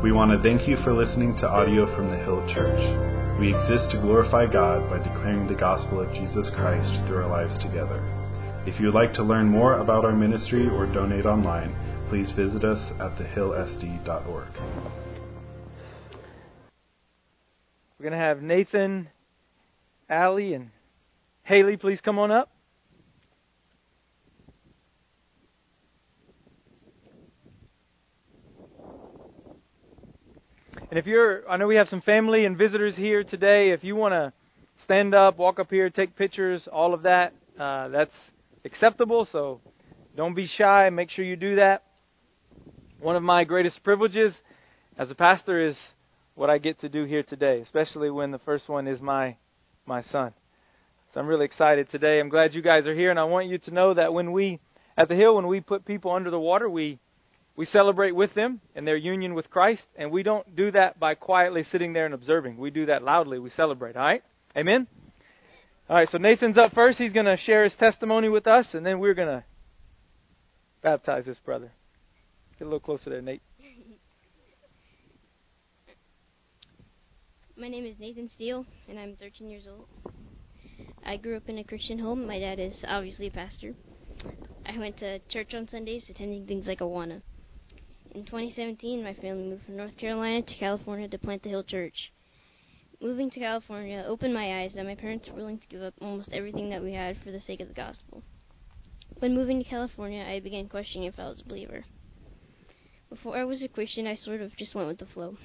We want to thank you for listening to audio from the Hill Church. We exist to glorify God by declaring the gospel of Jesus Christ through our lives together. If you would like to learn more about our ministry or donate online, please visit us at thehillsd.org. We're going to have Nathan, Allie, and Haley please come on up. And if you're, I know we have some family and visitors here today. If you want to stand up, walk up here, take pictures, all of that, uh, that's acceptable. So don't be shy. Make sure you do that. One of my greatest privileges as a pastor is what I get to do here today, especially when the first one is my my son. So I'm really excited today. I'm glad you guys are here, and I want you to know that when we at the hill, when we put people under the water, we we celebrate with them and their union with Christ, and we don't do that by quietly sitting there and observing. We do that loudly. We celebrate. All right? Amen? All right, so Nathan's up first. He's going to share his testimony with us, and then we're going to baptize this brother. Get a little closer there, Nate. My name is Nathan Steele, and I'm 13 years old. I grew up in a Christian home. My dad is obviously a pastor. I went to church on Sundays, attending things like Awana. In 2017, my family moved from North Carolina to California to plant the Hill Church. Moving to California opened my eyes that my parents were willing to give up almost everything that we had for the sake of the gospel. When moving to California, I began questioning if I was a believer. Before I was a Christian, I sort of just went with the flow.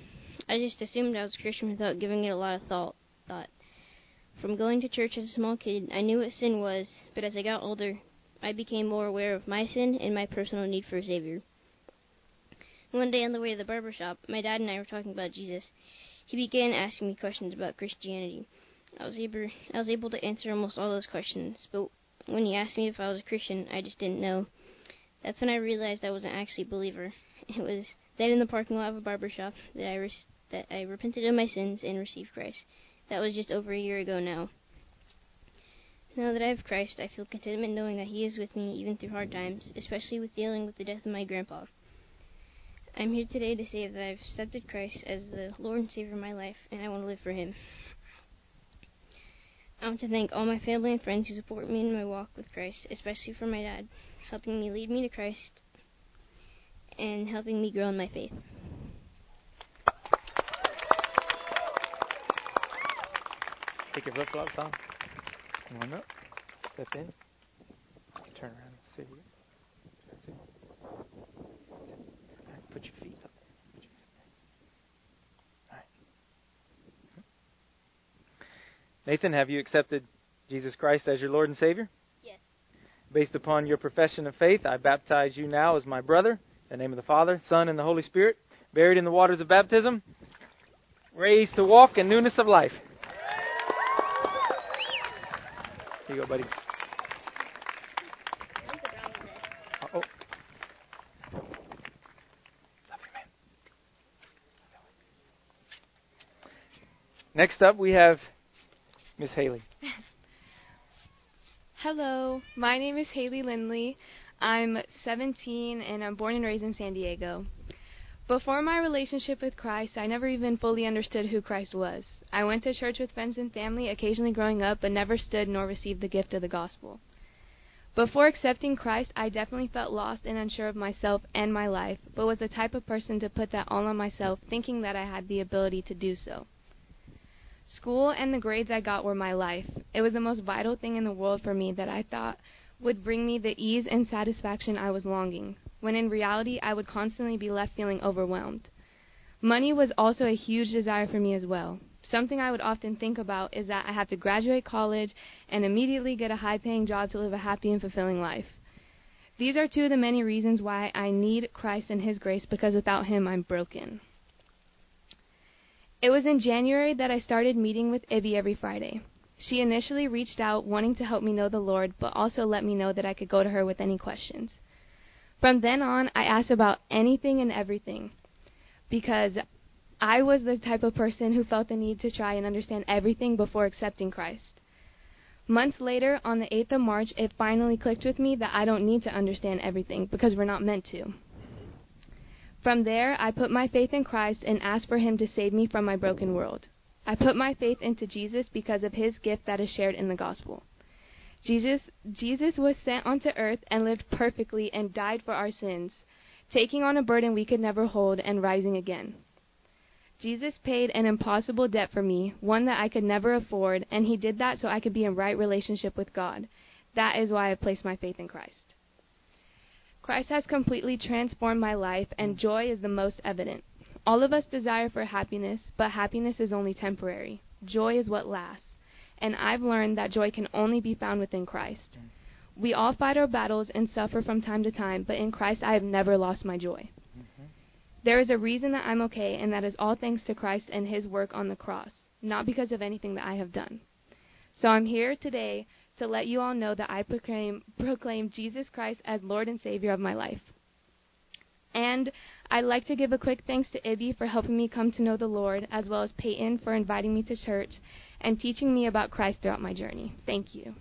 I just assumed I was a Christian without giving it a lot of thought. Thought. From going to church as a small kid, I knew what sin was, but as I got older, I became more aware of my sin and my personal need for a Savior. One day on the way to the barber shop, my dad and I were talking about Jesus. He began asking me questions about Christianity. I was able I was able to answer almost all those questions, but when he asked me if I was a Christian, I just didn't know. That's when I realized I wasn't actually a believer. It was then in the parking lot of a barber shop that I re- that I repented of my sins and received Christ. That was just over a year ago now. Now that I have Christ, I feel contentment knowing that He is with me even through hard times, especially with dealing with the death of my grandpa. I'm here today to say that I've accepted Christ as the Lord and Savior of my life, and I want to live for Him. I want to thank all my family and friends who support me in my walk with Christ, especially for my dad, helping me lead me to Christ and helping me grow in my faith. Take your flip flops off. One up. Step in. Turn around and see you. That's it. All right, put your feet up. Put your feet up. All right. Hmm. Nathan, have you accepted Jesus Christ as your Lord and Savior? Yes. Based upon your profession of faith, I baptize you now as my brother. In the name of the Father, Son, and the Holy Spirit, buried in the waters of baptism, raised to walk in newness of life. Here you go, buddy. Uh-oh. Love you, man. Next up, we have Miss Haley. Hello, my name is Haley Lindley. I'm 17 and I'm born and raised in San Diego. Before my relationship with Christ, I never even fully understood who Christ was. I went to church with friends and family occasionally growing up, but never stood nor received the gift of the gospel. Before accepting Christ, I definitely felt lost and unsure of myself and my life, but was the type of person to put that all on myself, thinking that I had the ability to do so. School and the grades I got were my life. It was the most vital thing in the world for me that I thought would bring me the ease and satisfaction I was longing, when in reality I would constantly be left feeling overwhelmed. Money was also a huge desire for me as well. Something I would often think about is that I have to graduate college and immediately get a high paying job to live a happy and fulfilling life. These are two of the many reasons why I need Christ and His grace because without Him I'm broken. It was in January that I started meeting with Ibby every Friday. She initially reached out wanting to help me know the Lord, but also let me know that I could go to her with any questions. From then on, I asked about anything and everything because I was the type of person who felt the need to try and understand everything before accepting Christ. Months later, on the 8th of March, it finally clicked with me that I don't need to understand everything because we're not meant to. From there, I put my faith in Christ and asked for Him to save me from my broken world. I put my faith into Jesus because of His gift that is shared in the gospel. Jesus, Jesus was sent onto earth and lived perfectly and died for our sins, taking on a burden we could never hold and rising again. Jesus paid an impossible debt for me, one that I could never afford, and He did that so I could be in right relationship with God. That is why I place my faith in Christ. Christ has completely transformed my life, and mm. joy is the most evident. All of us desire for happiness, but happiness is only temporary. Joy is what lasts. And I've learned that joy can only be found within Christ. Mm. We all fight our battles and suffer from time to time, but in Christ I have never lost my joy. Mm-hmm. There is a reason that I'm okay, and that is all thanks to Christ and his work on the cross, not because of anything that I have done. So I'm here today to let you all know that I proclaim, proclaim Jesus Christ as Lord and Savior of my life. And I'd like to give a quick thanks to Ibby for helping me come to know the Lord, as well as Peyton for inviting me to church and teaching me about Christ throughout my journey. Thank you.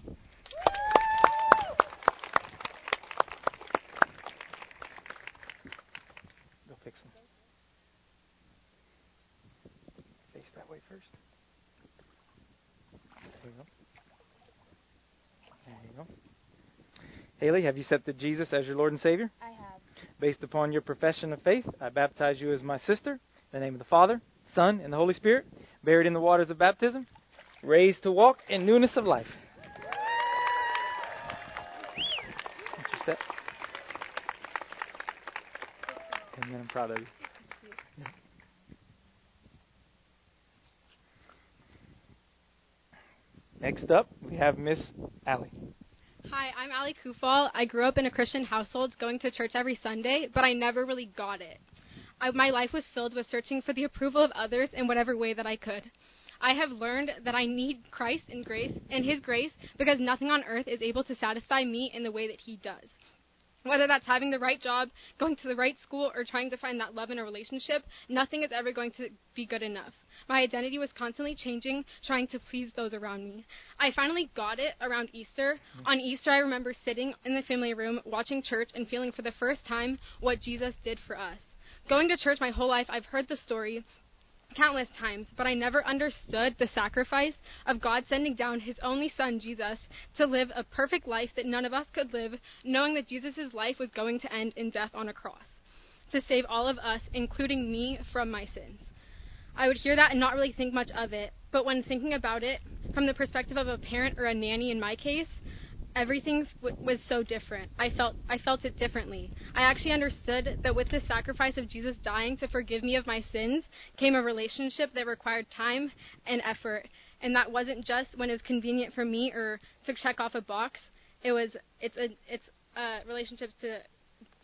Go fix them. Face that way first. There you go. There you go. Haley, have you accepted Jesus as your Lord and Savior? I have. Based upon your profession of faith, I baptize you as my sister, in the name of the Father, Son, and the Holy Spirit, buried in the waters of baptism, raised to walk in newness of life. Watch your step. Amen. I'm proud of you. Next up, we have Miss Allie. Hi, I'm Ali Kufal. I grew up in a Christian household, going to church every Sunday, but I never really got it. I, my life was filled with searching for the approval of others in whatever way that I could. I have learned that I need Christ and grace and His grace because nothing on earth is able to satisfy me in the way that He does. Whether that's having the right job, going to the right school, or trying to find that love in a relationship, nothing is ever going to be good enough. My identity was constantly changing, trying to please those around me. I finally got it around Easter. Mm. On Easter, I remember sitting in the family room, watching church, and feeling for the first time what Jesus did for us. Going to church my whole life, I've heard the story countless times, but I never understood the sacrifice of God sending down his only son, Jesus, to live a perfect life that none of us could live, knowing that Jesus' life was going to end in death on a cross to save all of us, including me, from my sins. I would hear that and not really think much of it, but when thinking about it from the perspective of a parent or a nanny in my case, everything w- was so different. I felt I felt it differently. I actually understood that with the sacrifice of Jesus dying to forgive me of my sins came a relationship that required time and effort, and that wasn't just when it was convenient for me or to check off a box. It was it's a it's a relationship to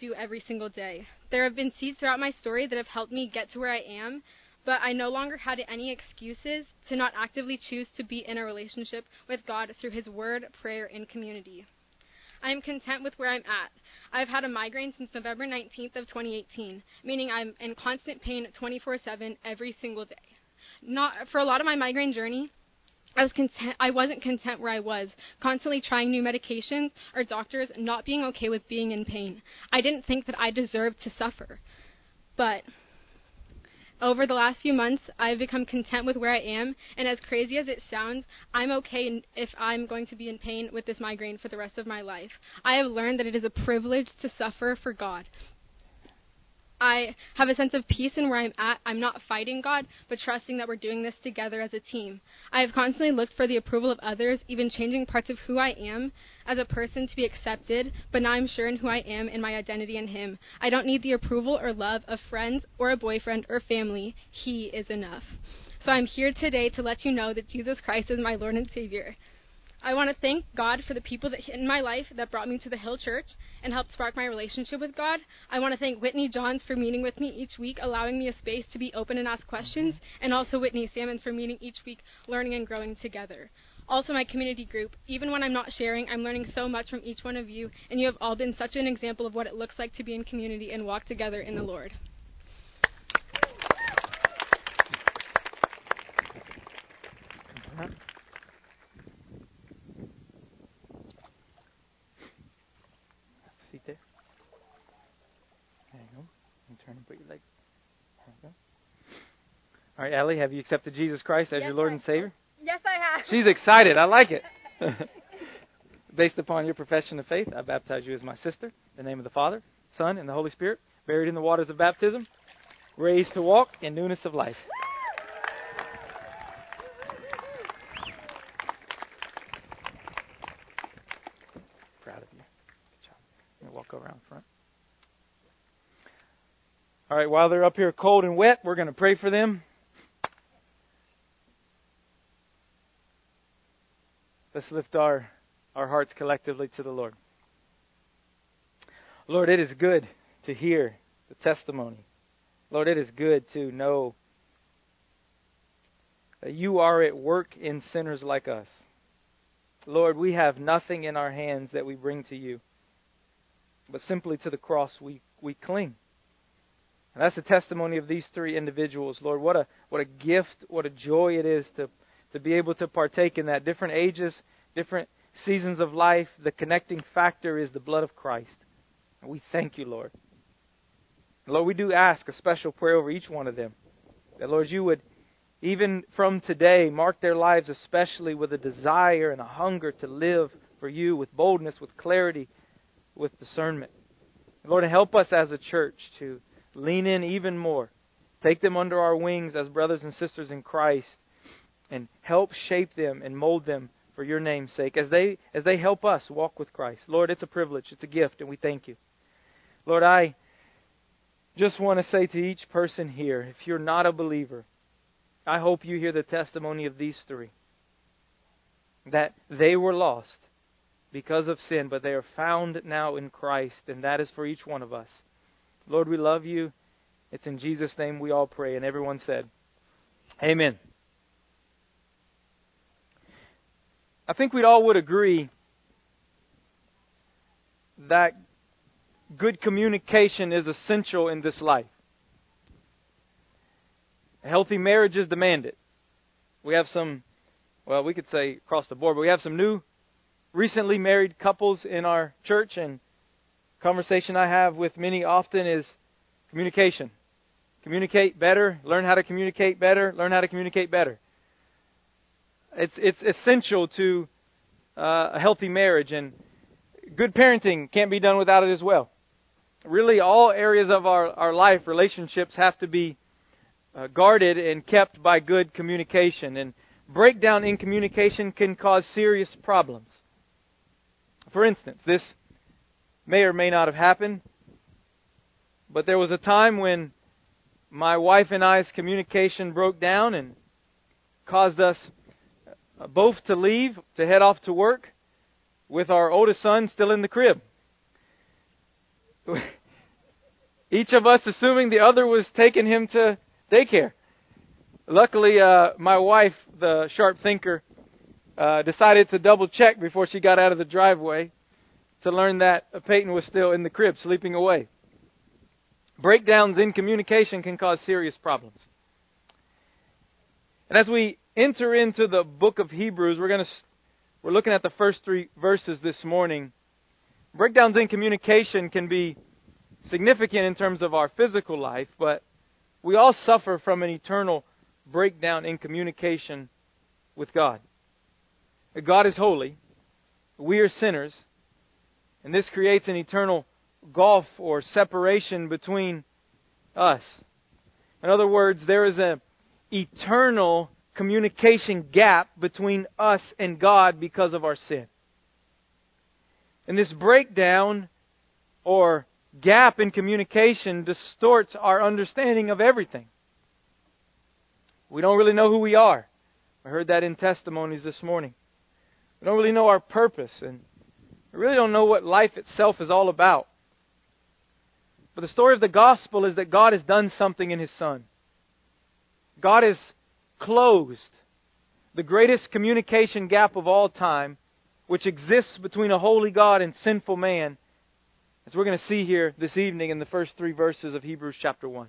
do every single day. There have been seeds throughout my story that have helped me get to where I am, but I no longer had any excuses to not actively choose to be in a relationship with God through His Word, prayer, and community. I am content with where I'm at. I've had a migraine since November 19th of 2018, meaning I'm in constant pain 24/7 every single day. Not for a lot of my migraine journey, I was content I wasn't content where I was, constantly trying new medications or doctors not being okay with being in pain. I didn't think that I deserved to suffer. But over the last few months, I've become content with where I am, and as crazy as it sounds, I'm okay if I'm going to be in pain with this migraine for the rest of my life. I have learned that it is a privilege to suffer for God. I have a sense of peace in where I'm at. I'm not fighting God, but trusting that we're doing this together as a team. I have constantly looked for the approval of others, even changing parts of who I am as a person to be accepted, but now I'm sure in who I am and my identity in Him. I don't need the approval or love of friends or a boyfriend or family. He is enough. So I'm here today to let you know that Jesus Christ is my Lord and Savior. I want to thank God for the people that in my life that brought me to the Hill Church and helped spark my relationship with God. I want to thank Whitney Johns for meeting with me each week, allowing me a space to be open and ask questions, and also Whitney Salmons for meeting each week, learning and growing together. Also, my community group. Even when I'm not sharing, I'm learning so much from each one of you, and you have all been such an example of what it looks like to be in community and walk together in the Lord. Huh? Seat there. There you go. And turn and put your leg All right, Ellie, have you accepted Jesus Christ as Yes, your Lord I- and Savior? Yes, I have. She's excited. I like it. Based upon your profession of faith, I baptize you as my sister. In the name of the Father, Son, and the Holy Spirit, buried in the waters of baptism, raised to walk in newness of life. Proud of you. Good job. Me walk around front. All right, while they're up here cold and wet, we're going to pray for them. Let's lift our, our hearts collectively to the Lord. Lord, it is good to hear the testimony. Lord, it is good to know that you are at work in sinners like us. Lord, we have nothing in our hands that we bring to you, but simply to the cross we, we cling. And that's the testimony of these three individuals. Lord, what a what a gift, what a joy it is to to be able to partake in that. Different ages, different seasons of life, the connecting factor is the blood of Christ. And we thank you, Lord. Lord, we do ask a special prayer over each one of them. That, Lord, you would, even from today, mark their lives especially with a desire and a hunger to live for you with boldness, with clarity, with discernment. Lord, help us as a church to lean in even more. Take them under our wings as brothers and sisters in Christ and help shape them and mold them for your name's sake as they as they help us walk with Christ. Lord, it's a privilege, it's a gift, and we thank you. Lord, I just want to say to each person here, if you're not a believer, I hope you hear the testimony of these three. That they were lost because of sin, but they are found now in Christ, and that is for each one of us. Lord, we love you. It's in Jesus' name we all pray. And everyone said, Amen. I think we'd all would agree that good communication is essential in this life. Healthy marriages demand it. We have some, well, we could say across the board, but we have some new, recently married couples in our church, and conversation I have with many often is communication. Communicate better, learn how to communicate better, learn how to communicate better. It's it's essential to uh, a healthy marriage, and good parenting can't be done without it as well. Really, all areas of our our life, relationships have to be uh, guarded and kept by good communication. And breakdown in communication can cause serious problems. For instance, this may or may not have happened, but there was a time when my wife and I's communication broke down and caused us both to leave, to head off to work, with our oldest son still in the crib. Each of us assuming the other was taking him to daycare. Luckily, uh, my wife, the sharp thinker, uh, decided to double check before she got out of the driveway to learn that Peyton was still in the crib, sleeping away. Breakdowns in communication can cause serious problems. And as we enter into the book of Hebrews, we're going to we're looking at the first 3 verses this morning. Breakdowns in communication can be significant in terms of our physical life, but we all suffer from an eternal breakdown in communication with God. God is holy. We are sinners. And this creates an eternal gulf or separation between us. In other words, there is an eternal communication gap between us and God because of our sin. And this breakdown or gap in communication distorts our understanding of everything. We don't really know who we are. I heard that in testimonies this morning. We don't really know our purpose, and we really don't know what life itself is all about. But the story of the gospel is that God has done something in His Son. God has closed the greatest communication gap of all time, which exists between a holy God and sinful man, as we're going to see here this evening in the first three verses of Hebrews chapter 1.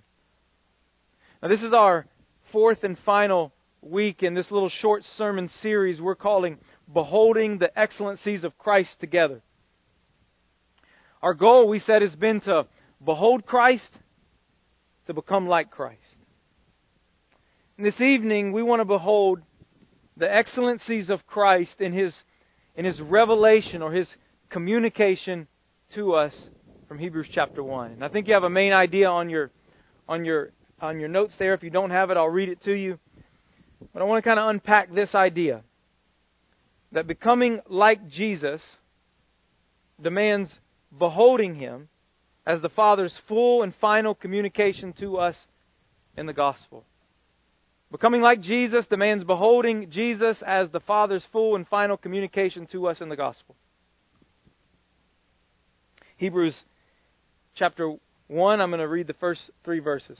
Now, this is our fourth and final week in this little short sermon series we're calling Beholding the Excellencies of Christ Together. Our goal, we said, has been to behold Christ, to become like Christ. And this evening, we want to behold the excellencies of Christ in his, in his revelation or his communication to us from Hebrews chapter 1. And I think you have a main idea on your, on your, on your notes there. If you don't have it, I'll read it to you. But I want to kind of unpack this idea that becoming like Jesus demands beholding him as the Father's full and final communication to us in the gospel. Becoming like Jesus demands beholding Jesus as the Father's full and final communication to us in the gospel. Hebrews chapter 1, I'm going to read the first three verses.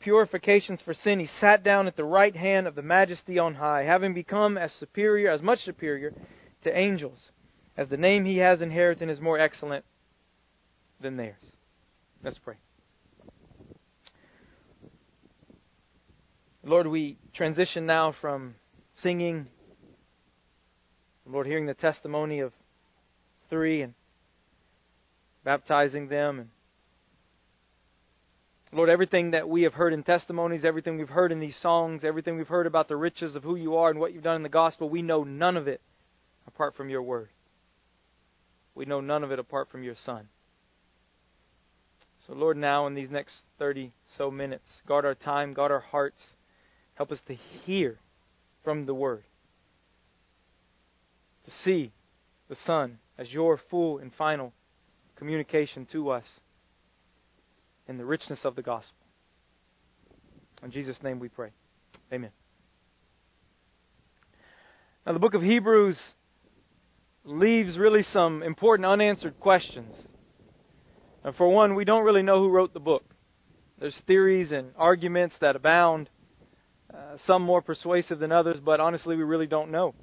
purifications for sin, he sat down at the right hand of the majesty on high, having become as superior, as much superior to angels, as the name he has inherited is more excellent than theirs. Let's pray. Lord, we transition now from singing, Lord, hearing the testimony of three and baptizing them. And Lord, everything that we have heard in testimonies, everything we've heard in these songs, everything we've heard about the riches of who you are and what you've done in the gospel, we know none of it apart from your word. We know none of it apart from your Son. So, Lord, now in these next 30 so minutes, guard our time, guard our hearts. Help us to hear from the Word, to see the Son as your full and final communication to us in the richness of the gospel. In Jesus' name we pray. Amen. Now, the book of Hebrews leaves really some important unanswered questions. And for one, we don't really know who wrote the book. There's theories and arguments that abound. Uh, some more persuasive than others, but honestly, we really don't know.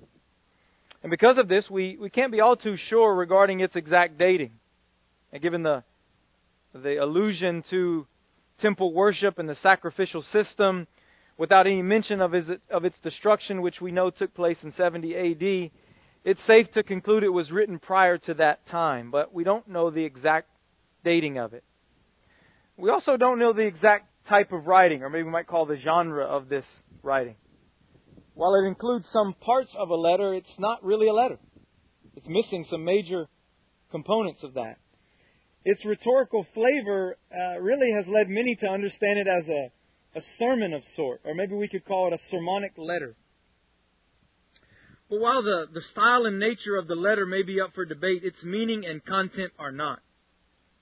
And because of this, we, we can't be all too sure regarding its exact dating. And given the, the allusion to temple worship and the sacrificial system, without any mention of, his, of its destruction, which we know took place in 70 AD, it's safe to conclude it was written prior to that time, but we don't know the exact dating of it. We also don't know the exact type of writing, or maybe we might call the genre of this writing. While it includes some parts of a letter, it's not really a letter. It's missing some major components of that. Its rhetorical flavor uh, really has led many to understand it as a, a sermon of sort, or maybe we could call it a sermonic letter. But while the, the style and nature of the letter may be up for debate, its meaning and content are not.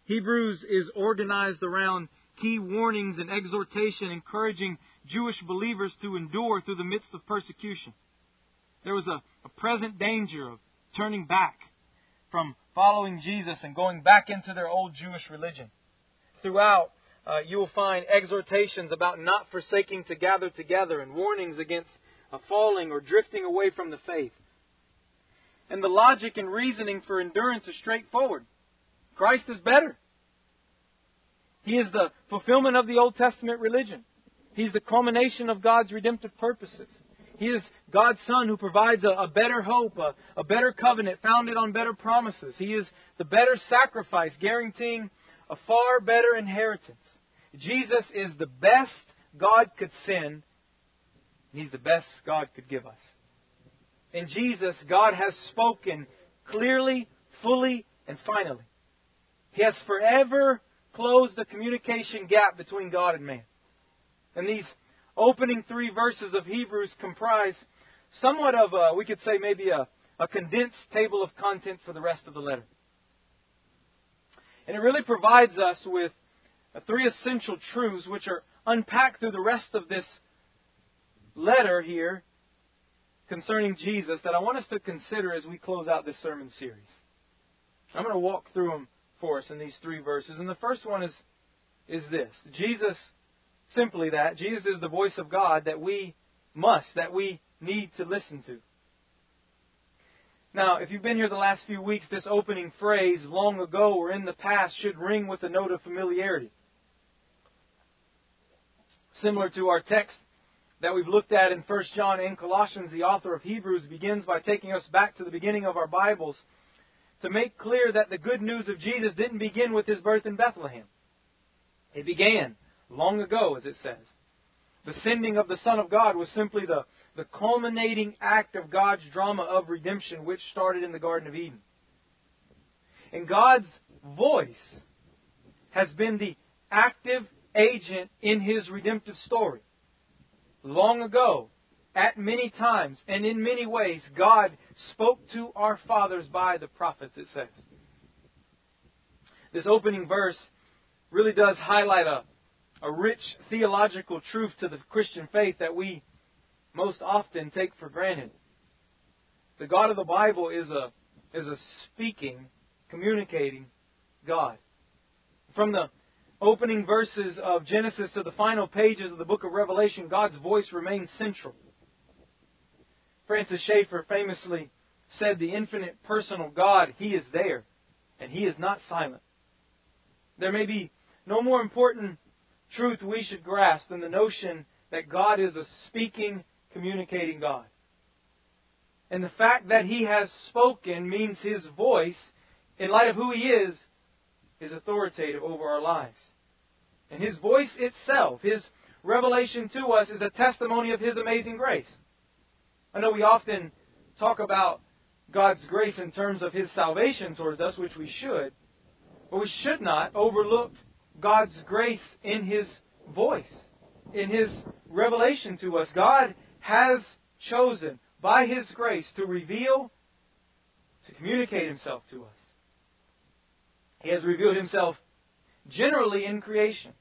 Hebrews is organized around key warnings and exhortation encouraging Jewish believers to endure through the midst of persecution. There was a, a present danger of turning back from following Jesus and going back into their old Jewish religion. Throughout, uh, you will find exhortations about not forsaking to gather together and warnings against uh, falling or drifting away from the faith. And the logic and reasoning for endurance is straightforward Christ is better. He is the fulfillment of the Old Testament religion. He's the culmination of God's redemptive purposes. He is God's Son who provides a, a better hope, a, a better covenant founded on better promises. He is the better sacrifice, guaranteeing a far better inheritance. Jesus is the best God could send, and He's the best God could give us. In Jesus, God has spoken clearly, fully, and finally. He has forever closed the communication gap between God and man. And these opening three verses of Hebrews comprise somewhat of a, we could say maybe a, a condensed table of contents for the rest of the letter. And it really provides us with three essential truths which are unpacked through the rest of this letter here concerning Jesus that I want us to consider as we close out this sermon series. I'm going to walk through them for us in these three verses. And the first one is, is this Jesus simply that Jesus is the voice of God that we must, that we need to listen to. Now, if you've been here the last few weeks, this opening phrase, long ago or in the past, should ring with a note of familiarity. Similar to our text that we've looked at in 1 John and Colossians, the author of Hebrews begins by taking us back to the beginning of our Bibles to make clear that the good news of Jesus didn't begin with his birth in Bethlehem. It began long ago, as it says. The sending of the Son of God was simply the, the culminating act of God's drama of redemption, which started in the Garden of Eden. And God's voice has been the active agent in his redemptive story. Long ago, at many times and in many ways, God spoke to our fathers by the prophets, it says. This opening verse really does highlight a, a rich theological truth to the Christian faith that we most often take for granted. The God of the Bible is a, is a speaking, communicating God. From the opening verses of Genesis to the final pages of the book of Revelation, God's voice remains central. Francis Schaeffer famously said, The infinite personal God, He is there, and He is not silent. There may be no more important truth we should grasp than the notion that God is a speaking, communicating God. And the fact that He has spoken means His voice, in light of who He is, is authoritative over our lives. And His voice itself, His revelation to us, is a testimony of His amazing grace. I know we often talk about God's grace in terms of His salvation towards us, which we should, but we should not overlook God's grace in His voice, in His revelation to us. God has chosen, by His grace, to reveal, to communicate Himself to us. He has revealed Himself generally in creation.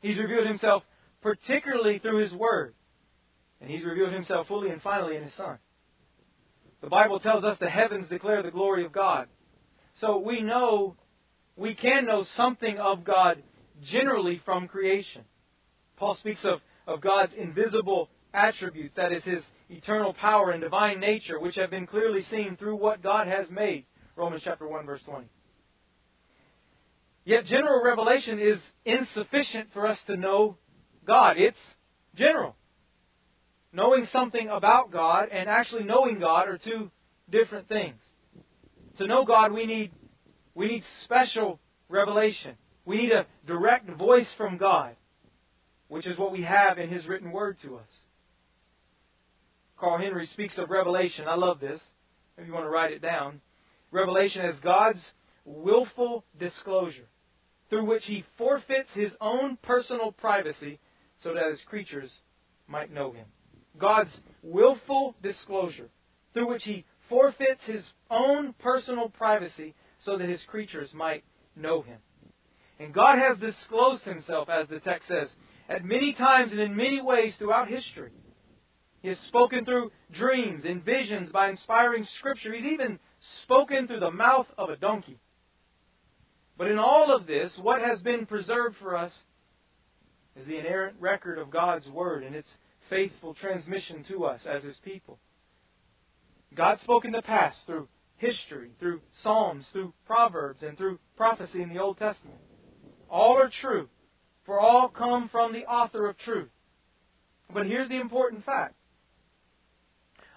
He's revealed Himself particularly through His Word. And He's revealed Himself fully and finally in His Son. The Bible tells us the heavens declare the glory of God. So we know, we can know something of God generally from creation. Paul speaks of, of God's invisible attributes, that is, His eternal power and divine nature, which have been clearly seen through what God has made. Romans chapter 1, verse 20. Yet general revelation is insufficient for us to know God. It's general knowing something about God and actually knowing God are two different things. To know God, we need we need special revelation. We need a direct voice from God, which is what we have in His written word to us. Carl Henry speaks of revelation. I love this. If you want to write it down, revelation as God's willful disclosure, through which He forfeits His own personal privacy, so that His creatures might know Him. God's willful disclosure, through which he forfeits his own personal privacy so that his creatures might know him. And God has disclosed himself, as the text says, at many times and in many ways throughout history. He has spoken through dreams and visions by inspiring scripture. He's even spoken through the mouth of a donkey. But in all of this, what has been preserved for us is the inerrant record of God's Word and its faithful transmission to us as His people. God spoke in the past through history, through Psalms, through Proverbs, and through prophecy in the Old Testament. All are true, for all come from the author of truth. But here's the important fact.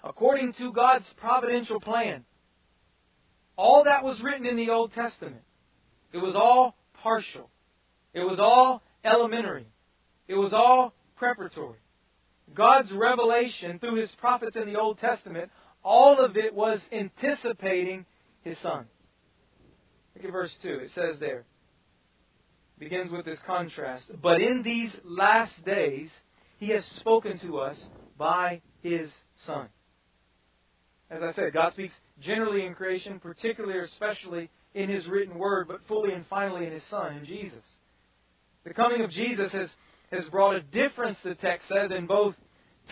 According to God's providential plan, all that was written in the Old Testament, it was all partial. It was all elementary. It was all preparatory. God's revelation through his prophets in the Old Testament, all of it was anticipating his son. Look at verse 2. It says there, begins with this contrast. But in these last days, he has spoken to us by his son. As I said, God speaks generally in creation, particularly or especially in his written word, but fully and finally in his son, in Jesus. The coming of Jesus has has brought a difference, the text says, in both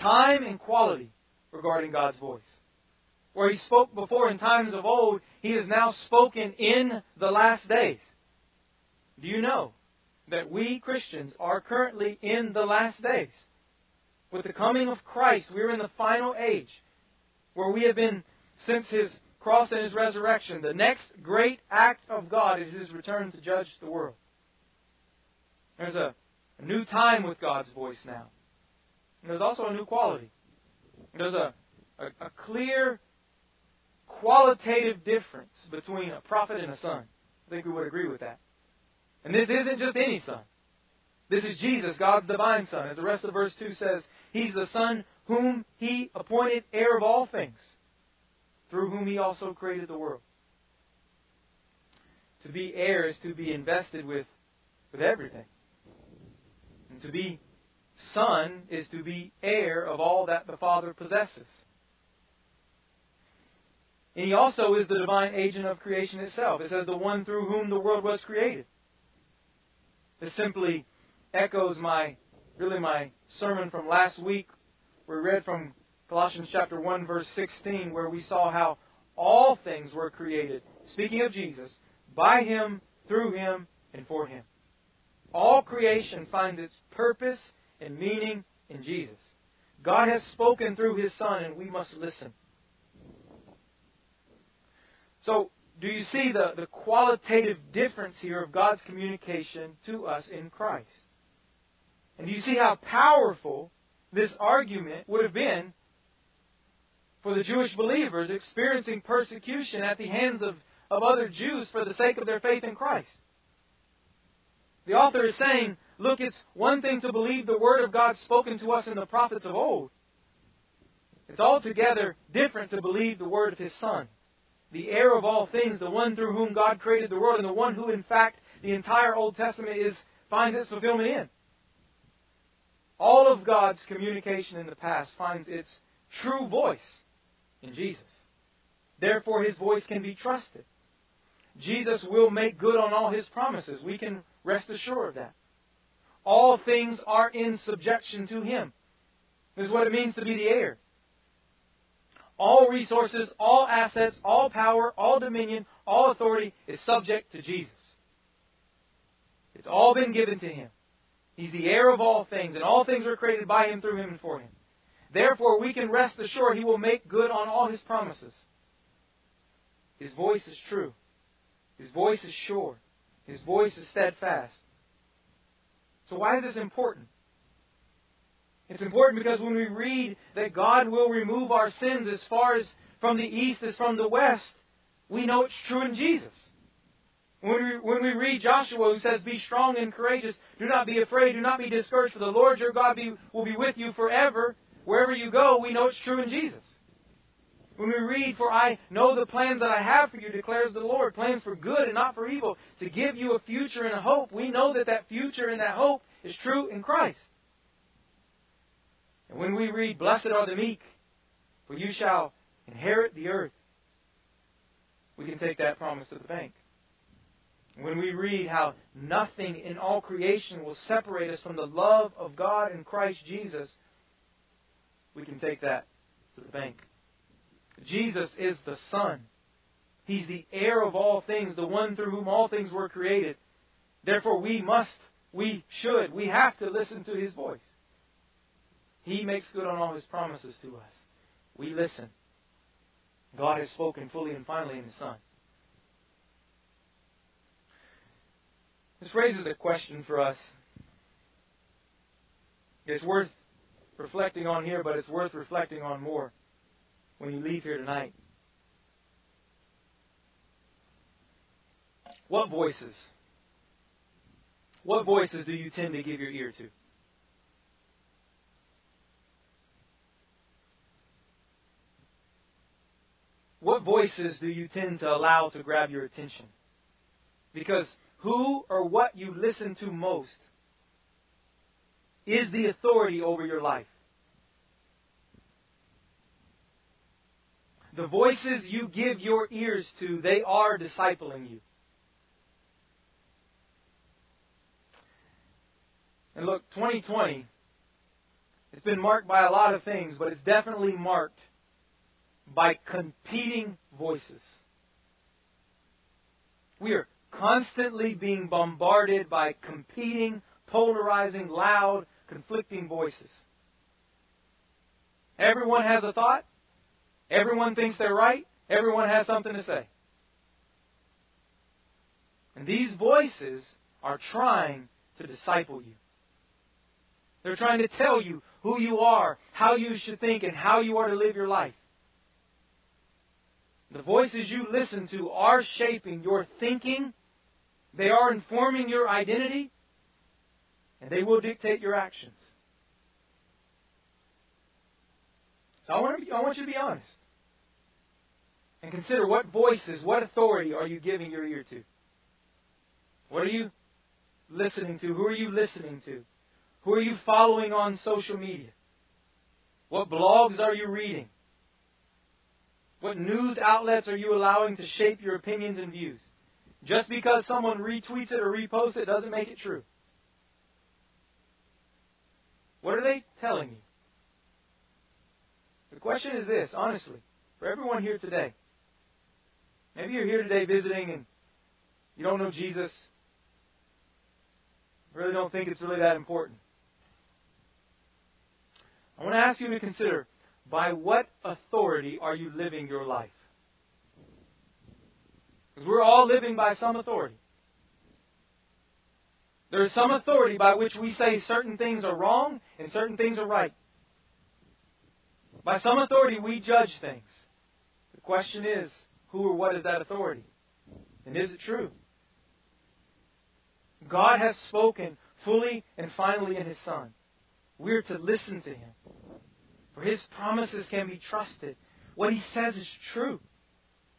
time and quality regarding God's voice. Where he spoke before in times of old, he has now spoken in the last days. Do you know that we Christians are currently in the last days. With the coming of Christ, we're in the final age where we have been, since his cross and his resurrection, the next great act of God is his return to judge the world. There's a, a new time with God's voice now. And there's also a new quality. There's a, a, a clear qualitative difference between a prophet and a son. I think we would agree with that. And this isn't just any son. This is Jesus, God's divine Son. As the rest of verse 2 says, He's the Son whom He appointed heir of all things, through whom He also created the world. To be heir is to be invested with, with everything. And to be son is to be heir of all that the Father possesses. And he also is the divine agent of creation itself. It says, the one through whom the world was created. This simply echoes my, really my sermon from last week. We read from Colossians chapter 1 verse 16 where we saw how all things were created, speaking of Jesus, by him, through him, and for him. All creation finds its purpose and meaning in Jesus. God has spoken through his Son, and we must listen. So, do you see the, the qualitative difference here of God's communication to us in Christ? And do you see how powerful this argument would have been for the Jewish believers experiencing persecution at the hands of, of other Jews for the sake of their faith in Christ? The author is saying, look, it's one thing to believe the word of God spoken to us in the prophets of old. It's altogether different to believe the word of his Son the heir of all things, the one through whom God created the world, and the one who, in fact, the entire Old Testament is finds its fulfillment in. All of God's communication in the past finds its true voice in Jesus. Therefore, his voice can be trusted. Jesus will make good on all his promises. We can rest assured of that. All things are in subjection to him. This is what it means to be the heir all resources, all assets, all power, all dominion, all authority is subject to Jesus. It's all been given to him. He's the heir of all things, and all things are created by him, through him, and for him. Therefore, we can rest assured he will make good on all his promises. His voice is true. His voice is sure. His voice is steadfast. So, why is this important? It's important because when we read that God will remove our sins as far as from the east as from the west, we know it's true in Jesus. When we, when we read Joshua who says, Be strong and courageous, do not be afraid, do not be discouraged, for the Lord your God be, will be with you forever. Wherever you go, we know it's true in Jesus. When we read, For I know the plans that I have for you, declares the Lord, plans for good and not for evil, to give you a future and a hope, we know that that future and that hope is true in Christ. And when we read, Blessed are the meek, for you shall inherit the earth, we can take that promise to the bank. When we read how nothing in all creation will separate us from the love of God in Christ Jesus, we can take that to the bank. Jesus is the Son. He's the heir of all things, the one through whom all things were created. Therefore, we must, we should, we have to listen to His voice. He makes good on all his promises to us. We listen. God has spoken fully and finally in his Son. This raises a question for us. It's worth reflecting on here, but it's worth reflecting on more when you leave here tonight. What voices? What voices do you tend to give your ear to? What voices do you tend to allow to grab your attention? Because who or what you listen to most is the authority over your life. The voices you give your ears to, they are discipling you. And look, 2020, it's been marked by a lot of things, but it's definitely marked by competing voices. We are constantly being bombarded by competing, polarizing, loud, conflicting voices. Everyone has a thought. Everyone thinks they're right. Everyone has something to say. And these voices are trying to disciple you. They're trying to tell you who you are, how you should think, and how you are to live your life. The voices you listen to are shaping your thinking, they are informing your identity, and they will dictate your actions. So I want, to, I want you to be honest. And consider what voices, what authority are you giving your ear to? What are you listening to? Who are you listening to? Who are you following on social media? What blogs are you reading? What news outlets are you allowing to shape your opinions and views? Just because someone retweets it or reposts it doesn't make it true. What are they telling you? The question is this, honestly, for everyone here today. Maybe you're here today visiting and you don't know Jesus. Really don't think it's really that important. I want to ask you to consider by what authority are you living your life? Because we're all living by some authority. There is some authority by which we say certain things are wrong and certain things are right. By some authority, we judge things. The question is, who or what is that authority? And is it true? God has spoken fully and finally in His Son. We're to listen to Him. For His promises can be trusted. What He says is true.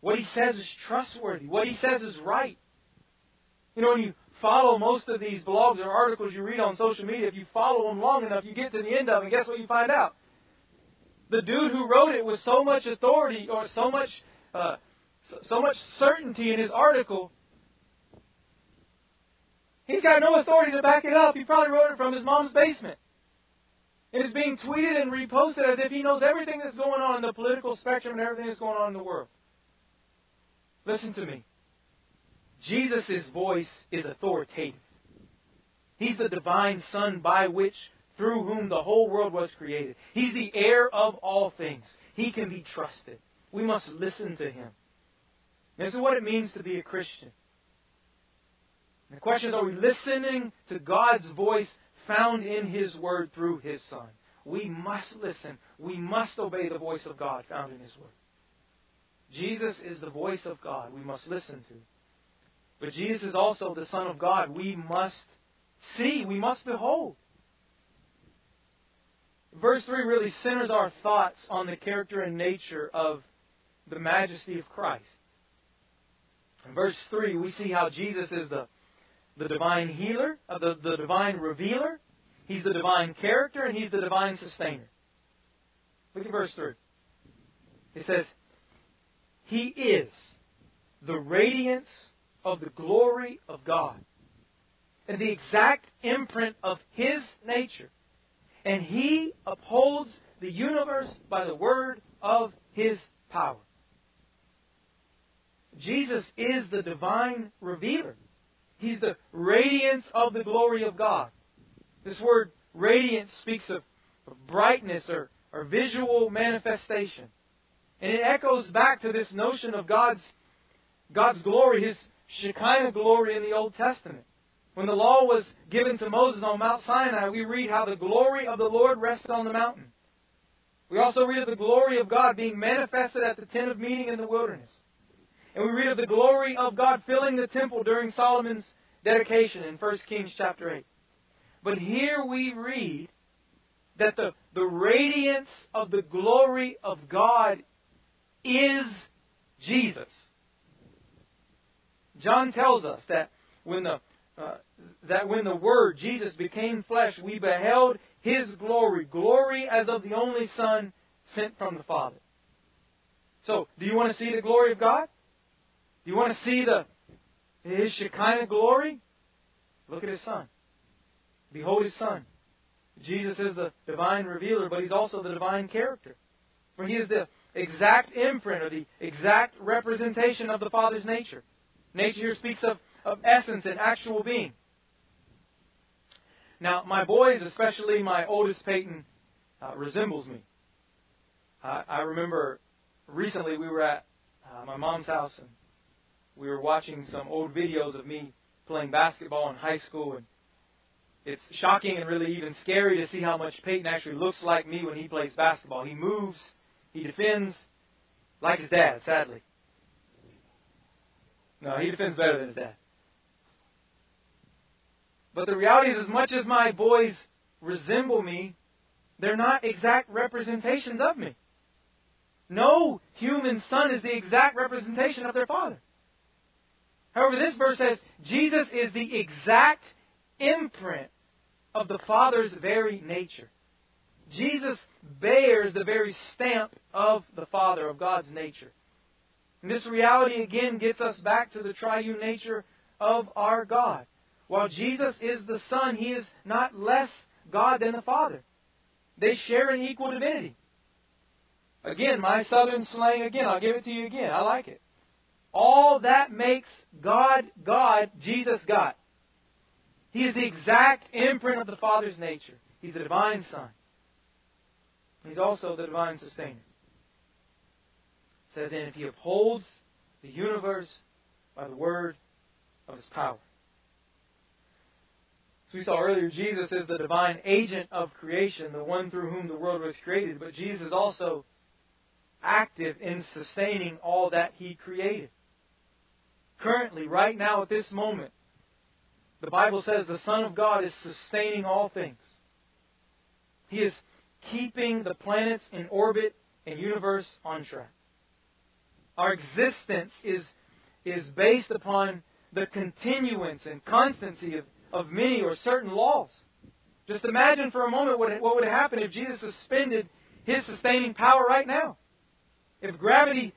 What He says is trustworthy. What He says is right. You know, when you follow most of these blogs or articles you read on social media, if you follow them long enough, you get to the end of them, and guess what you find out? The dude who wrote it with so much authority or so much uh, so much certainty in his article, he's got no authority to back it up. He probably wrote it from his mom's basement. It is being tweeted and reposted as if he knows everything that's going on in the political spectrum and everything that's going on in the world. Listen to me. Jesus' voice is authoritative. He's the divine Son by which, through whom the whole world was created. He's the heir of all things. He can be trusted. We must listen to him. This is what it means to be a Christian. the question is, are we listening to God's voice found in His Word through His Son? We must listen. We must obey the voice of God found in His Word. Jesus is the voice of God we must listen to. But Jesus is also the Son of God we must see, we must behold. Verse 3 really centers our thoughts on the character and nature of the majesty of Christ. In verse 3, we see how Jesus is the, the divine healer, uh, the, the divine revealer. He's the divine character, and he's the divine sustainer. Look at verse 3. It says, He is the radiance of the glory of God and the exact imprint of His nature. And He upholds the universe by the word of His power. Jesus is the divine revealer. He's the radiance of the glory of God. This word radiance speaks of, brightness or, or visual manifestation. And it echoes back to this notion of God's, God's glory, His Shekinah glory in the Old Testament. When the law was given to Moses on Mount Sinai, we read how the glory of the Lord rested on the mountain. We also read of the glory of God being manifested at the tent of meeting in the wilderness. And we read of the glory of God filling the temple during Solomon's dedication in 1 Kings chapter 8. But here we read that the, the radiance of the glory of God is Jesus. John tells us that when the uh, that when the Word Jesus became flesh, we beheld His glory, glory as of the only Son sent from the Father. So, do you want to see the glory of God? Do you want to see the his Shekinah glory? Look at his son. Behold his son. Jesus is the divine revealer, but he's also the divine character. For he is the exact imprint or the exact representation of the Father's nature. Nature here speaks of, of essence and actual being. Now, my boys, especially my oldest Peyton, uh, resembles me. I, remember recently we were at uh, my mom's house and we were watching some old videos of me playing basketball in high school and it's shocking and really even scary to see how much Peyton actually looks like me when he plays basketball. He moves, he defends like his dad, sadly. No, he defends better than his dad. But the reality is, as much as my boys resemble me, they're not exact representations of me. No human son is the exact representation of their father. However, this verse says Jesus is the exact imprint of the Father's very nature. Jesus bears the very stamp of the Father, of God's nature. And this reality again gets us back to the triune nature of our God. While Jesus is the Son, he is not less God than the Father. They share an equal divinity. Again, my southern slang again, I'll give it to you again. I like it. All that makes God God, Jesus God. He is the exact imprint of the Father's nature. He's the divine Son. He's also the divine sustainer. It says, and if he upholds the universe by the word of his power. As we saw earlier, Jesus is the divine agent of creation, the one through whom the world was created, but Jesus is also active in sustaining all that he created. Currently, right now at this moment, the Bible says the Son of God is sustaining all things. He is keeping the planets in orbit and universe on track. Our existence is, is based upon the continuance and constancy of, of many or certain laws. Just imagine for a moment what, what would happen if Jesus suspended his sustaining power right now. If gravity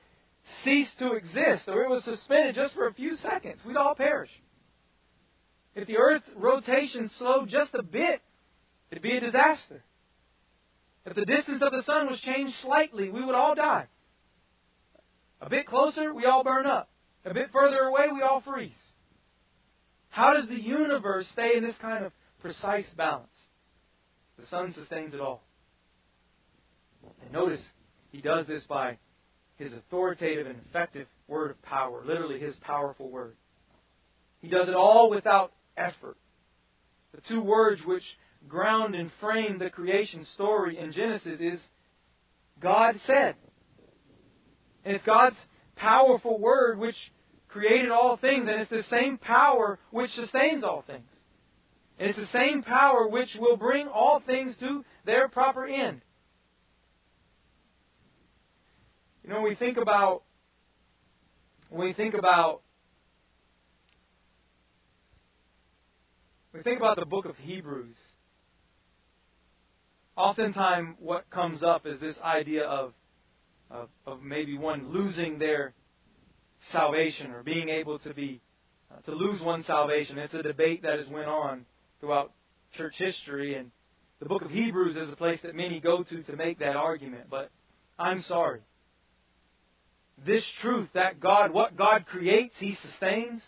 ceased to exist or it was suspended just for a few seconds, we'd all perish. If the Earth's rotation slowed just a bit, it'd be a disaster. If the distance of the sun was changed slightly, we would all die. A bit closer, we all burn up. A bit further away, we all freeze. How does the universe stay in this kind of precise balance? The Son sustains it all. And notice, he does this by his authoritative and effective word of power, literally his powerful word. He does it all without effort. The two words which ground and frame the creation story in Genesis is God said. And it's God's powerful word which created all things, and it's the same power which sustains all things. And it's the same power which will bring all things to their proper end. You know, when we think about when we think about we think about the book of Hebrews, oftentimes what comes up is this idea of, of, of maybe one losing their salvation or being able to be uh, to lose one's salvation. It's a debate that has went on throughout church history, and the book of Hebrews is a place that many go to to make that argument. But I'm sorry. This truth that God, what God creates, He sustains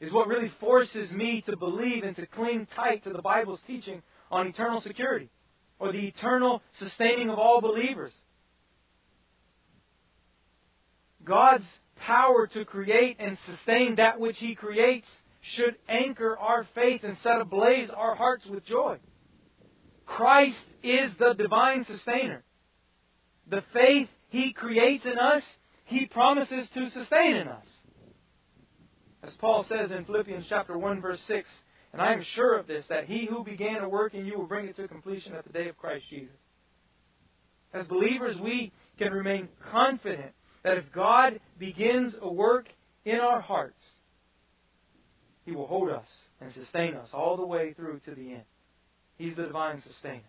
is what really forces me to believe and to cling tight to the Bible's teaching on eternal security or the eternal sustaining of all believers. God's power to create and sustain that which He creates should anchor our faith and set ablaze our hearts with joy. Christ is the divine sustainer. The faith He creates in us, He promises to sustain in us. As Paul says in Philippians chapter 1 verse 6, and I am sure of this, that he who began a work in you will bring it to completion at the day of Christ Jesus. As believers, we can remain confident that if God begins a work in our hearts, he will hold us and sustain us all the way through to the end. He's the divine sustainer.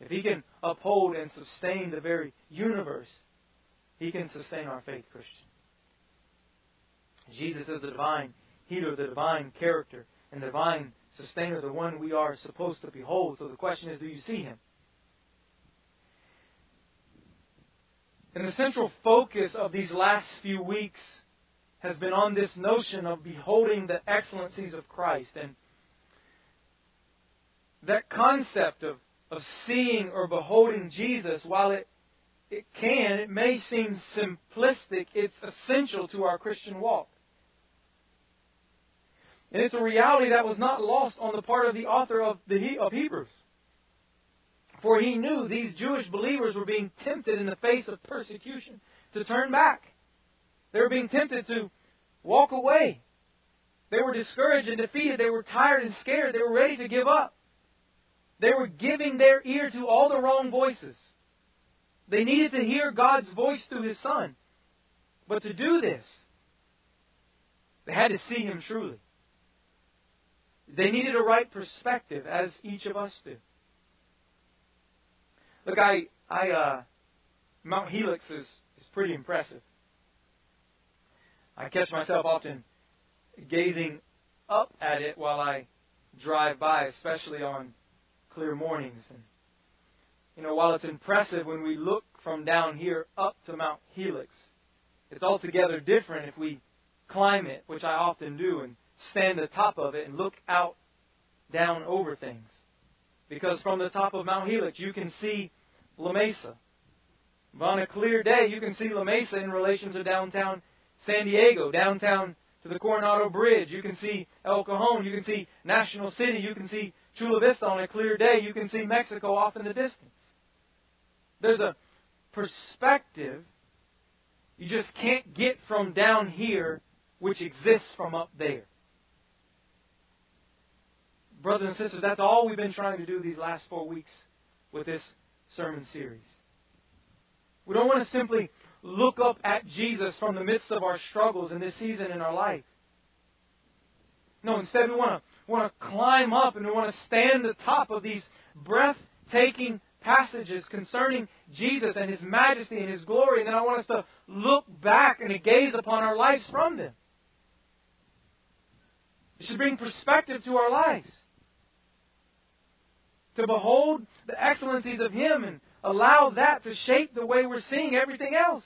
If he can uphold and sustain the very universe, he can sustain our faith, Christian. Jesus is the divine healer, the divine character, and the divine sustainer, the one we are supposed to behold. So the question is, do you see him? And the central focus of these last few weeks has been on this notion of beholding the excellencies of Christ. And that concept of, of seeing or beholding Jesus, while it, it can, it may seem simplistic, it's essential to our Christian walk. And it's a reality that was not lost on the part of the author of, the, of Hebrews. For he knew these Jewish believers were being tempted in the face of persecution to turn back. They were being tempted to walk away. They were discouraged and defeated. They were tired and scared. They were ready to give up. They were giving their ear to all the wrong voices. They needed to hear God's voice through His Son. But to do this, they had to see Him truly. They needed a right perspective, as each of us do. Look, I, I, uh, Mount Helix is, is pretty impressive. I catch myself often gazing up at it while I drive by, especially on clear mornings. And you know, while it's impressive when we look from down here up to Mount Helix, it's altogether different if we climb it, which I often do, and stand at the top of it and look out down over things. Because from the top of Mount Helix, you can see La Mesa. On a clear day, you can see La Mesa in relation to downtown San Diego, downtown to the Coronado Bridge. You can see El Cajon. You can see National City. You can see Chula Vista on a clear day. You can see Mexico off in the distance. There's a perspective you just can't get from down here, which exists from up there. Brothers and sisters, that's all we've been trying to do these last four weeks with this sermon series. We don't want to simply look up at Jesus from the midst of our struggles in this season in our life. No, instead we want to want to climb up and we want to stand the top of these breathtaking passages concerning Jesus and His majesty and His glory, and then I want us to look back and to gaze upon our lives from them. It should bring perspective to our lives. To behold the excellencies of Him and allow that to shape the way we're seeing everything else.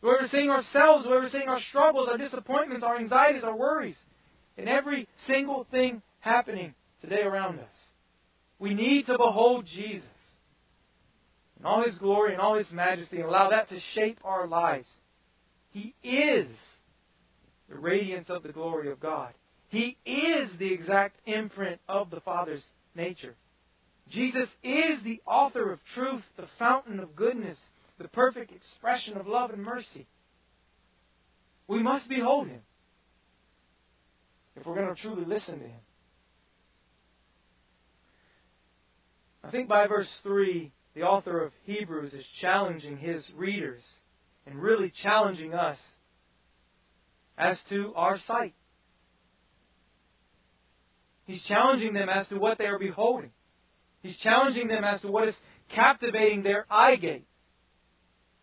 The way we're seeing ourselves, the way we're seeing our struggles, our disappointments, our anxieties, our worries, and every single thing happening today around us. We need to behold Jesus in all His glory and all His majesty and allow that to shape our lives. He is the radiance of the glory of God. He is the exact imprint of the Father's nature. Jesus is the author of truth, the fountain of goodness, the perfect expression of love and mercy. We must behold him if we're going to truly listen to him. I think by verse 3, the author of Hebrews is challenging his readers and really challenging us as to our sight. He's challenging them as to what they are beholding. He's challenging them as to what is captivating their eye gate.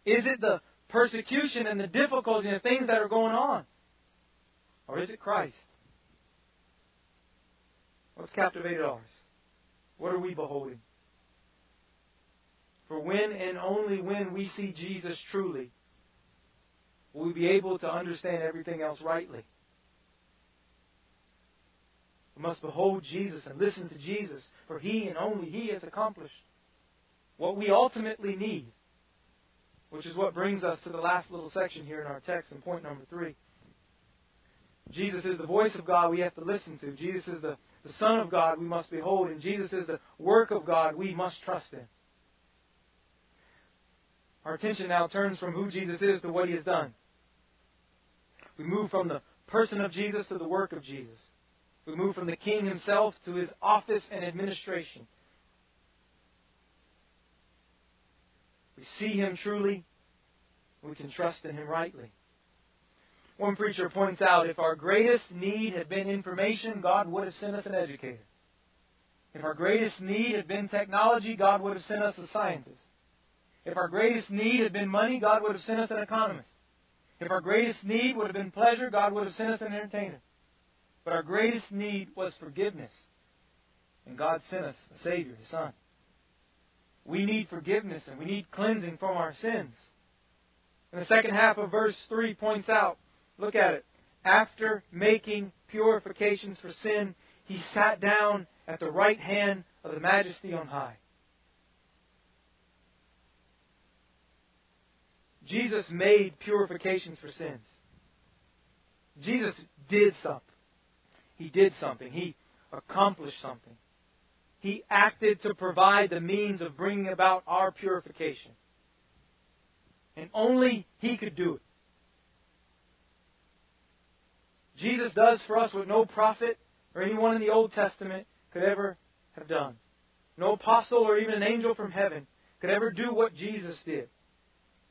Is it the persecution and the difficulty and the things that are going on? Or is it Christ? What's captivated ours? What are we beholding? For when and only when we see Jesus truly, will we be able to understand everything else rightly. We must behold Jesus and listen to Jesus, for He and only He has accomplished what we ultimately need, which is what brings us to the last little section here in our text in point number three. Jesus is the voice of God we have to listen to. Jesus is the, the Son of God we must behold, and Jesus is the work of God we must trust in. Our attention now turns from who Jesus is to what He has done. We move from the person of Jesus to the work of Jesus. We move from the king himself to his office and administration. We see him truly. We can trust in him rightly. One preacher points out if our greatest need had been information, God would have sent us an educator. If our greatest need had been technology, God would have sent us a scientist. If our greatest need had been money, God would have sent us an economist. If our greatest need would have been pleasure, God would have sent us an entertainer. But our greatest need was forgiveness. And God sent us a Savior, His Son. We need forgiveness and we need cleansing from our sins. And the second half of verse 3 points out look at it. After making purifications for sin, he sat down at the right hand of the majesty on high. Jesus made purifications for sins. Jesus did something. He did something. He accomplished something. He acted to provide the means of bringing about our purification. And only He could do it. Jesus does for us what no prophet or anyone in the Old Testament could ever have done. No apostle or even an angel from heaven could ever do what Jesus did.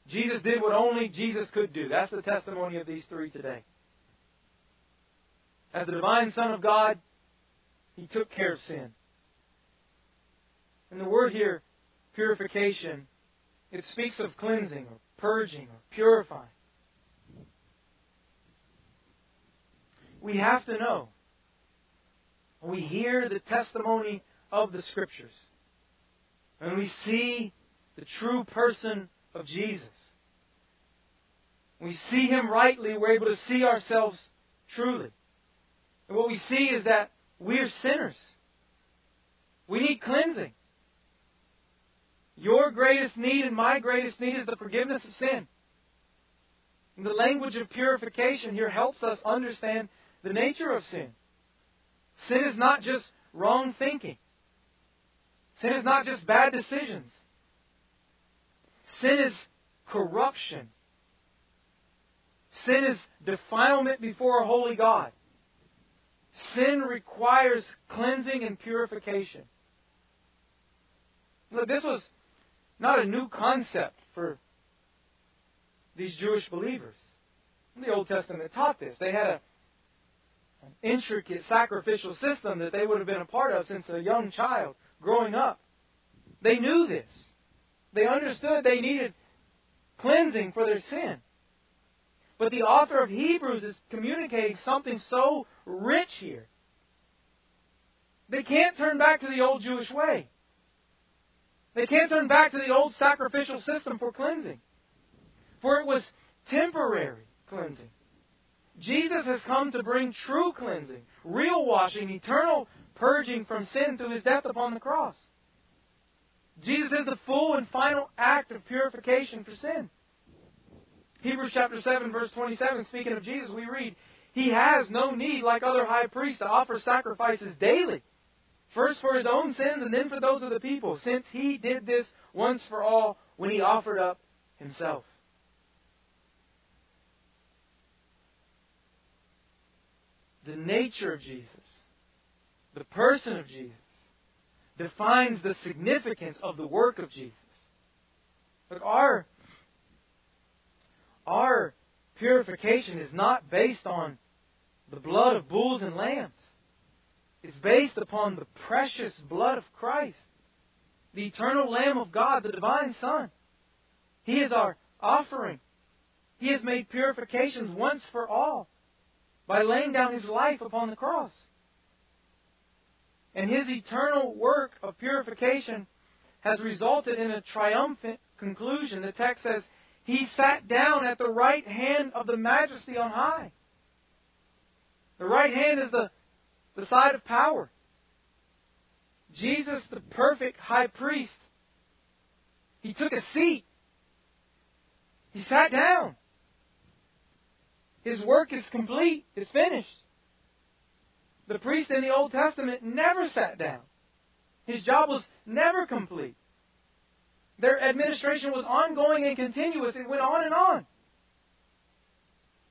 Jesus did what only Jesus could do. That's the testimony of these three today. As the divine Son of God, He took care of sin. And the word here, purification, it speaks of cleansing or purging or purifying. We have to know. We hear the testimony of the Scriptures. And we see the true person of Jesus. We see Him rightly, we're able to see ourselves truly. And what we see is that we're sinners. We need cleansing. Your greatest need and my greatest need is the forgiveness of sin. And the language of purification here helps us understand the nature of sin. Sin is not just wrong thinking. Sin is not just bad decisions. Sin is corruption. Sin is defilement before a holy God. Sin requires cleansing and purification. Look, this was not a new concept for these Jewish believers. The Old Testament taught this. They had a, an intricate sacrificial system that they would have been a part of since a young child growing up. They knew this. They understood they needed cleansing for their sin. But the author of Hebrews is communicating something so rich here. They can't turn back to the old Jewish way. They can't turn back to the old sacrificial system for cleansing. For it was temporary cleansing. Jesus has come to bring true cleansing, real washing, eternal purging from sin through his death upon the cross. Jesus is the full and final act of purification for sin. Hebrews chapter 7, verse 27, speaking of Jesus, we read, He has no need, like other high priests, to offer sacrifices daily, first for His own sins and then for those of the people, since He did this once for all when He offered up Himself. The nature of Jesus, the person of Jesus, defines the significance of the work of Jesus. Look, our our purification is not based on the blood of bulls and lambs. It's based upon the precious blood of Christ, the eternal Lamb of God, the divine Son. He is our offering. He has made purifications once for all by laying down his life upon the cross. And his eternal work of purification has resulted in a triumphant conclusion. The text says, he sat down at the right hand of the majesty on high. The right hand is the, the side of power. Jesus, the perfect high priest, he took a seat. He sat down. His work is complete, it's finished. The priest in the Old Testament never sat down. His job was never complete. Their administration was ongoing and continuous. It went on and on.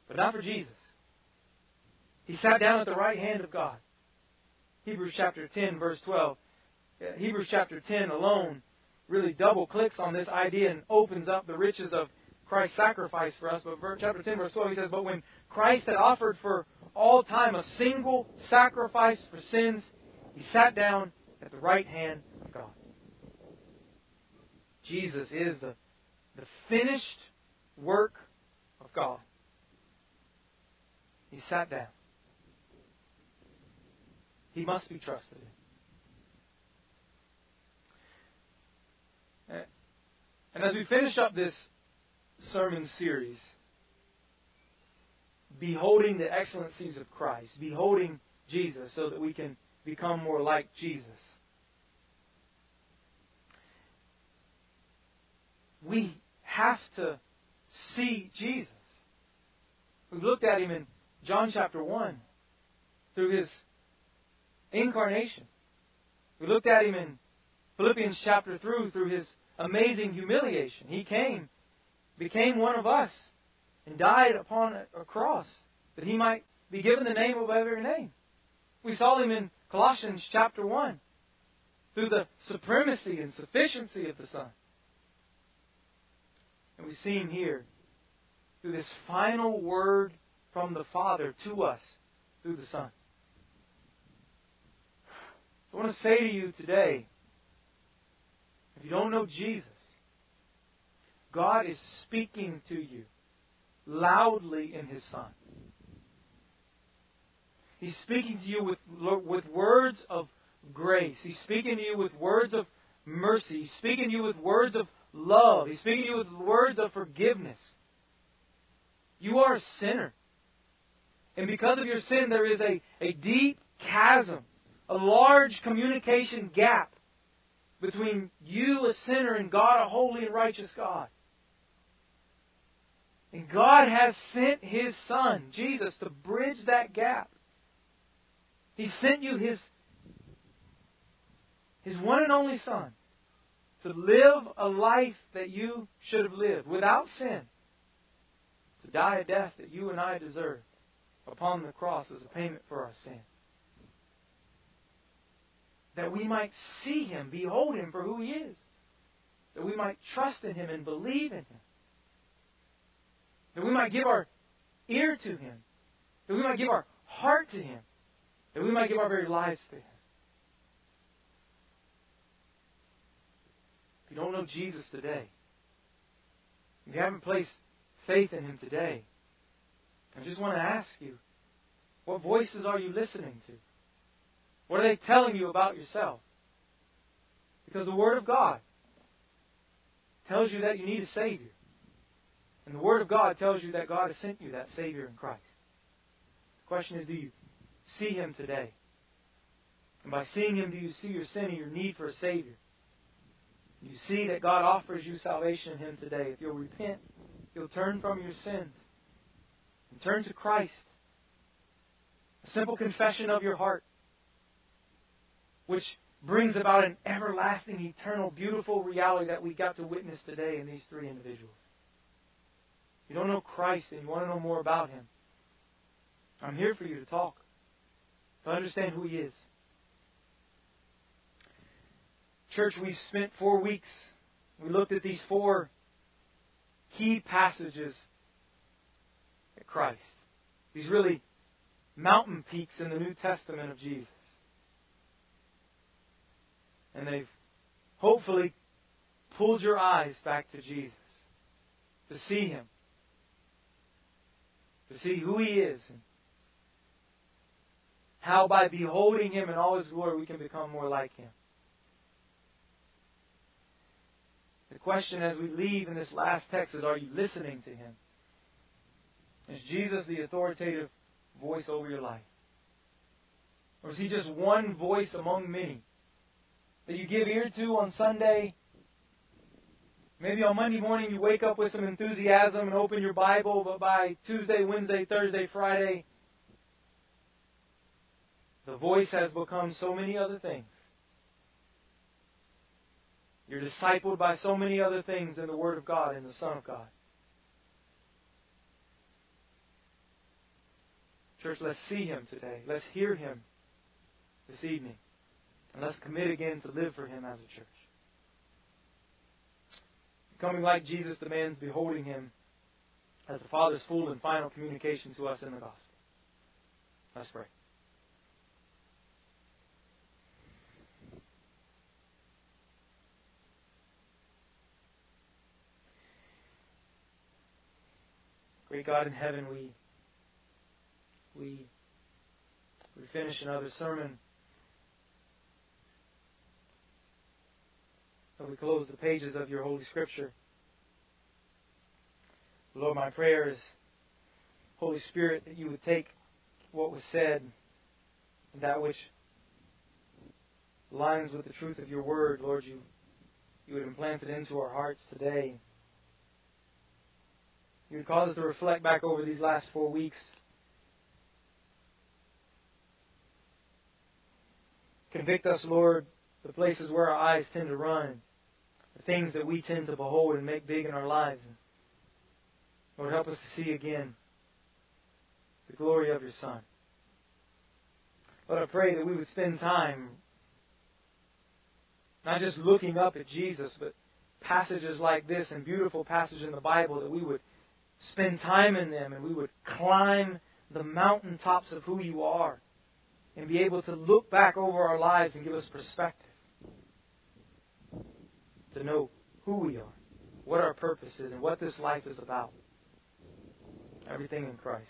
But not for Jesus. He sat down at the right hand of God. Hebrews chapter 10, verse 12. Uh, Hebrews chapter 10 alone really double clicks on this idea and opens up the riches of Christ's sacrifice for us. But chapter 10, verse 12, he says, But when Christ had offered for all time a single sacrifice for sins, he sat down at the right hand of God. Jesus is the, the finished work of God. He sat down. He must be trusted eh, And as we finish up this sermon series, Beholding the Excellencies of Christ, beholding Jesus, so that we can become more like Jesus. We have to see Jesus. We've looked at him in John chapter 1 through his incarnation. We looked at him in Philippians chapter 3 through his amazing humiliation. He came, became one of us, and died upon a cross that he might be given the name above every name. We saw him in Colossians chapter 1 through the supremacy and sufficiency of the Son. And we see him here through this final word from the Father to us through the Son. I want to say to you today if you don't know Jesus, God is speaking to you loudly in His Son. He's speaking to you with, with words of grace. He's speaking to you with words of mercy. He's speaking to you with words of love. He's speaking to you with words of forgiveness. You are a sinner. And because of your sin, there is a, a deep chasm, a large communication gap between you, a sinner, and God, a holy and righteous God. And God has sent His Son, Jesus, to bridge that gap. He sent you His, His one and only Son to live a life that you should have lived without sin, to die a death that you and I deserve upon the cross as a payment for our sin. That we might see him, behold him for who he is, that we might trust in him and believe in him, that we might give our ear to him, that we might give our heart to him, that we might give our very lives to him. If you don't know Jesus today, if you haven't placed faith in him today, I just want to ask you, what voices are you listening to? What are they telling you about yourself? Because the Word of God tells you that you need a Savior. And the Word of God tells you that God has sent you that Savior in Christ. The question is, do you see Him today? And by seeing Him, do you see your sin and your need for a Savior? You see that God offers you salvation in Him today. If you'll repent, you'll turn from your sins and turn to Christ. A simple confession of your heart which brings about an everlasting, eternal, beautiful reality that we got to witness today in these three individuals. You don't know Christ and you want to know more about Him, I'm here for you to talk, to understand who He is. Church, we've spent four weeks. We looked at these four key passages at Christ. These really mountain peaks in the New Testament of Jesus and they've hopefully pulled your eyes back to Jesus, to see Him, to see who He is, and how by beholding Him in all His glory we can become more like Him. The question as we leave in this last text is are you listening to Him? Is Jesus the authoritative voice over your life? Or is He just one voice among many? that you give ear to on Sunday. Maybe on Monday morning you wake up with some enthusiasm and open your Bible, but by Tuesday, Wednesday, Thursday, Friday, the voice has become so many other things. You're discipled by so many other things than the Word of God and the Son of God. Church, let's see Him today. Let's hear Him this evening. And let's commit again to live for Him as a church. Becoming like Jesus demands beholding Him as the Father's full and final communication to us in the gospel. Let's pray. Great God in heaven, we we we finish another sermon we close the pages of your Holy Scripture. Lord, my prayer is, Holy Spirit, that you would take what was said and that which lines with the truth of your word, Lord, you, you would implant it into our hearts today. You would cause us to reflect back over these last four weeks. Convict us, Lord, the places where our eyes tend to run, the things that we tend to behold and make big in our lives. Lord, help us to see again the glory of your Son. Lord, I pray that we would spend time not just looking up at Jesus, but passages like this and beautiful passages in the Bible that we would spend time in them and we would climb the mountaintops of who you are and be able to look back over our lives and give us perspective to know who we are, what our purpose is, and what this life is about. Everything in Christ.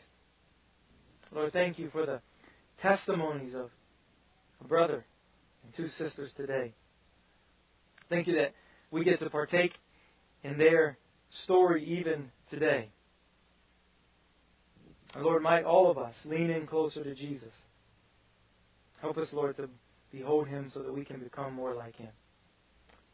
Lord, thank you for the testimonies of a brother and two sisters today. Thank you that we get to partake in their story even today. And Lord, might all of us lean in closer to Jesus. Help us, Lord, to behold him so that we can become more like him.